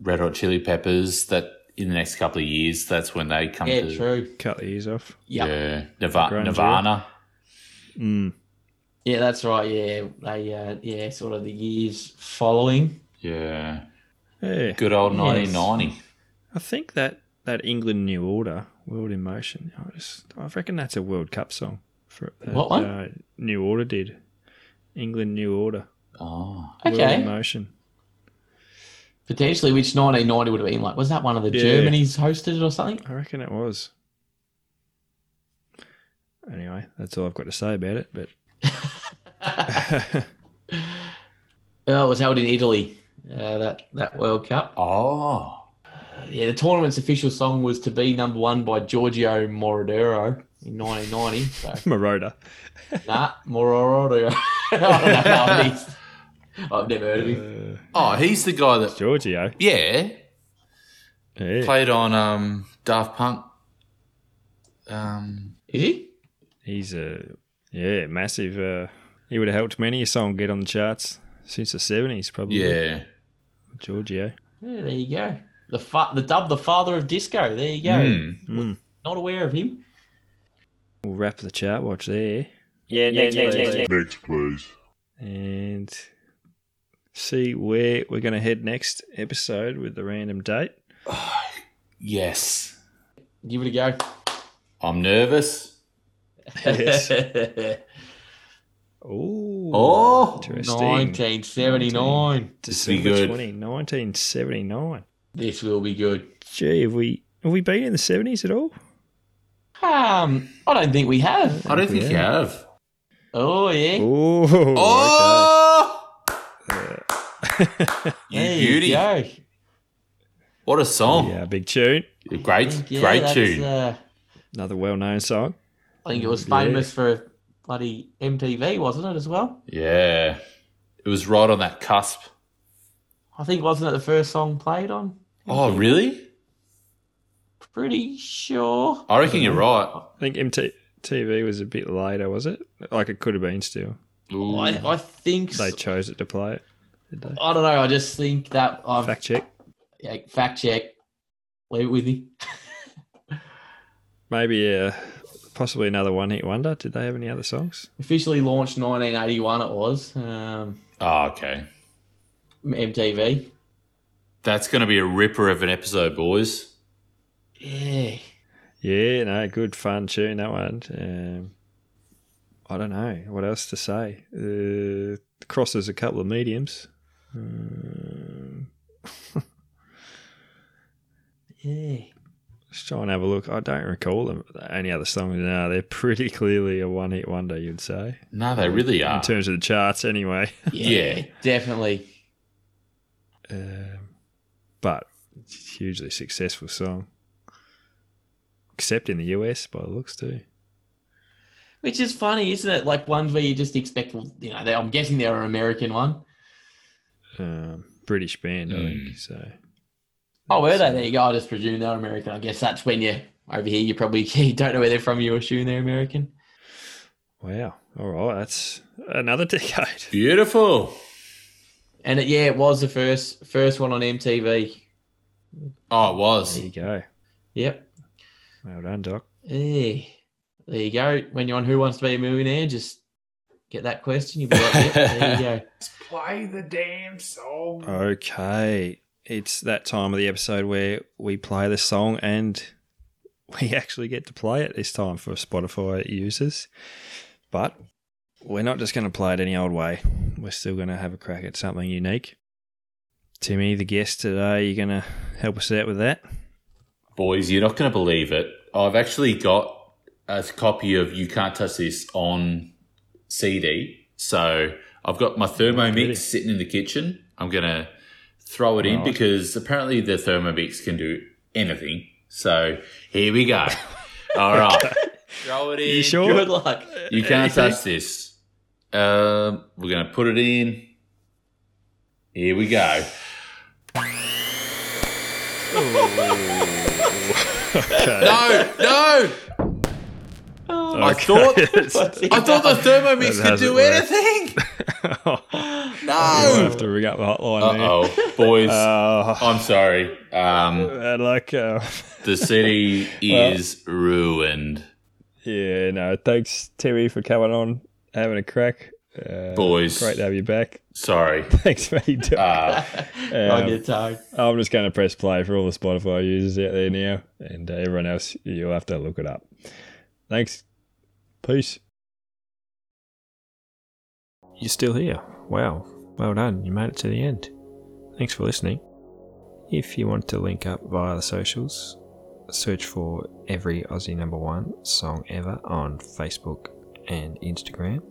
Red Hot Chili Peppers that in the next couple of years that's when they come yeah, to true. cut the ears off. Yep. Yeah. yeah, Nirva- Nirvana. Mm. that's right. Yeah, they uh, yeah, sort of the years following. Yeah. Yeah, Good old Yes. 1990. I think that that England New Order, World in Motion. I just, I reckon that's a World Cup song. For that, What one? Uh, New Order did. England New Order. Oh. okay. World Motion. potentially which nineteen ninety would have been like? Was that one of the Yeah. Germany's hosted or something? I reckon it was. Anyway, that's all I've got to say about it. But Oh, it was held in Italy. Uh, that that World Cup. Oh. Yeah, the tournament's official song was to be number one by Giorgio Moroder in 1990. So, Moroder. nah, Moroder. I don't know I've never heard of him. Uh, Oh, he's the guy that Giorgio. yeah Yeah. played on um Daft Punk. Um. Is he? He's a yeah massive. Uh, he would have helped many a song get on the charts since the seventies, probably. Yeah. Giorgio. Yeah, there you go. The fa- the dub, the father of disco. There you go. Mm. Mm. Not aware of him. We'll wrap the chart watch there. Eh? Yeah, next, next, next, Next, please. and see where we're going to head next episode with the random date. Yes. Give it a go. I'm nervous. Yes. Oh, Oh. interesting. 1979. December good. 20, 1979. This will be good. Gee, have we have we been in the seventies at all? Um, I don't think we have. I don't think you have. Oh yeah. Oh, Oh. okay. You There beauty. you go. What a song! Yeah, big tune. Great, Yeah, great tune. Uh, Another well-known song. I think it was Yeah. famous for bloody MTV, wasn't it, as well? yeah, it was right on that cusp. I think wasn't it the first song played on? Oh, really? Pretty sure. I reckon you're right. I think MTV was a bit later, was it? Like it could have been still. Ooh. I, I think They so. chose it to play it. Did they? I don't know. I just think that I've Fact check. yeah, fact check. Leave it with me. Maybe uh, possibly another one-hit wonder. Did they have any other songs? Officially launched 1981. It was um, Oh, okay. MTV. That's going to be a ripper of an episode, boys. Yeah. Yeah, no, good fun tune that one. Um, I don't know what else to say. Uh, crosses a couple of mediums. Um, Yeah. Let's try and have a look. I don't recall them. Any other songs? No, they're pretty clearly a one-hit wonder. You'd say No, they really are in terms of the charts, anyway. Yeah. Definitely. Um, but it's a hugely successful song, except in the US by the looks too. Which is funny, isn't it? Like ones where you just expect, well, you know, they, I'm guessing they're an American one. Um, British band, I think. Mm. So Oh, were they? There you go. I just presume they're American. I guess that's when you over here. You probably you don't know where they're from. You assume they're American. wow, all right, that's another decade. Beautiful. And it, yeah, it was the first first one on MTV. Oh, it was. There you go. Yep. Well done, Doc. Yeah. There you go. When you're on Who Wants to Be a Millionaire, just get that question. You'll be like, yep, there you go. Play the damn song. Okay, it's that time of the episode where we play the song and we actually get to play it this time for Spotify users. But we're not just going to play it any old way. We're still going to have a crack at something unique. Timmy, the guest today, you're going to help us out with that? Boys, you're not going to believe it. I've actually got a copy of You Can't Touch This on CD. So I've got my Thermomix Really? sitting in the kitchen. I'm going to throw it in Right. because apparently the Thermomix can do anything. So here we go. All right. throw it in. You sure? Good luck. You can't touch this. Um, we're going to put it in. Here we go. No, no. I thought I thought the Thermomix could do anything. No. have to ring up the hotline Uh oh, boys. Oh, I'm sorry. Um, luck. Uh, the city is ruined, yeah, no, thanks, Terry, for coming on, having a crack. Uh, boys. Great to have you back. Sorry. Thanks, mate. Uh, on Um, your toe. I'm just going to press play for all the Spotify users out there now, and uh, everyone else, you'll have to look it up. Thanks. Peace. You're still here. Wow. Well done. You made it to the end. Thanks for listening. If you want to link up via the socials, search for every Aussie number one song ever on Facebook and Instagram,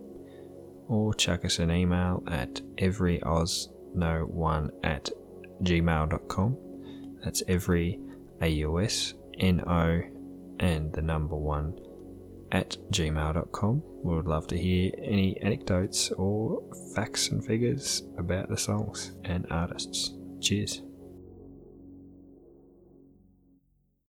or chuck us an email at everyoz01 at gmail.com. That's every AUS NO and the number one at gmail.com. We would love to hear any anecdotes or facts and figures about the songs and artists. Cheers.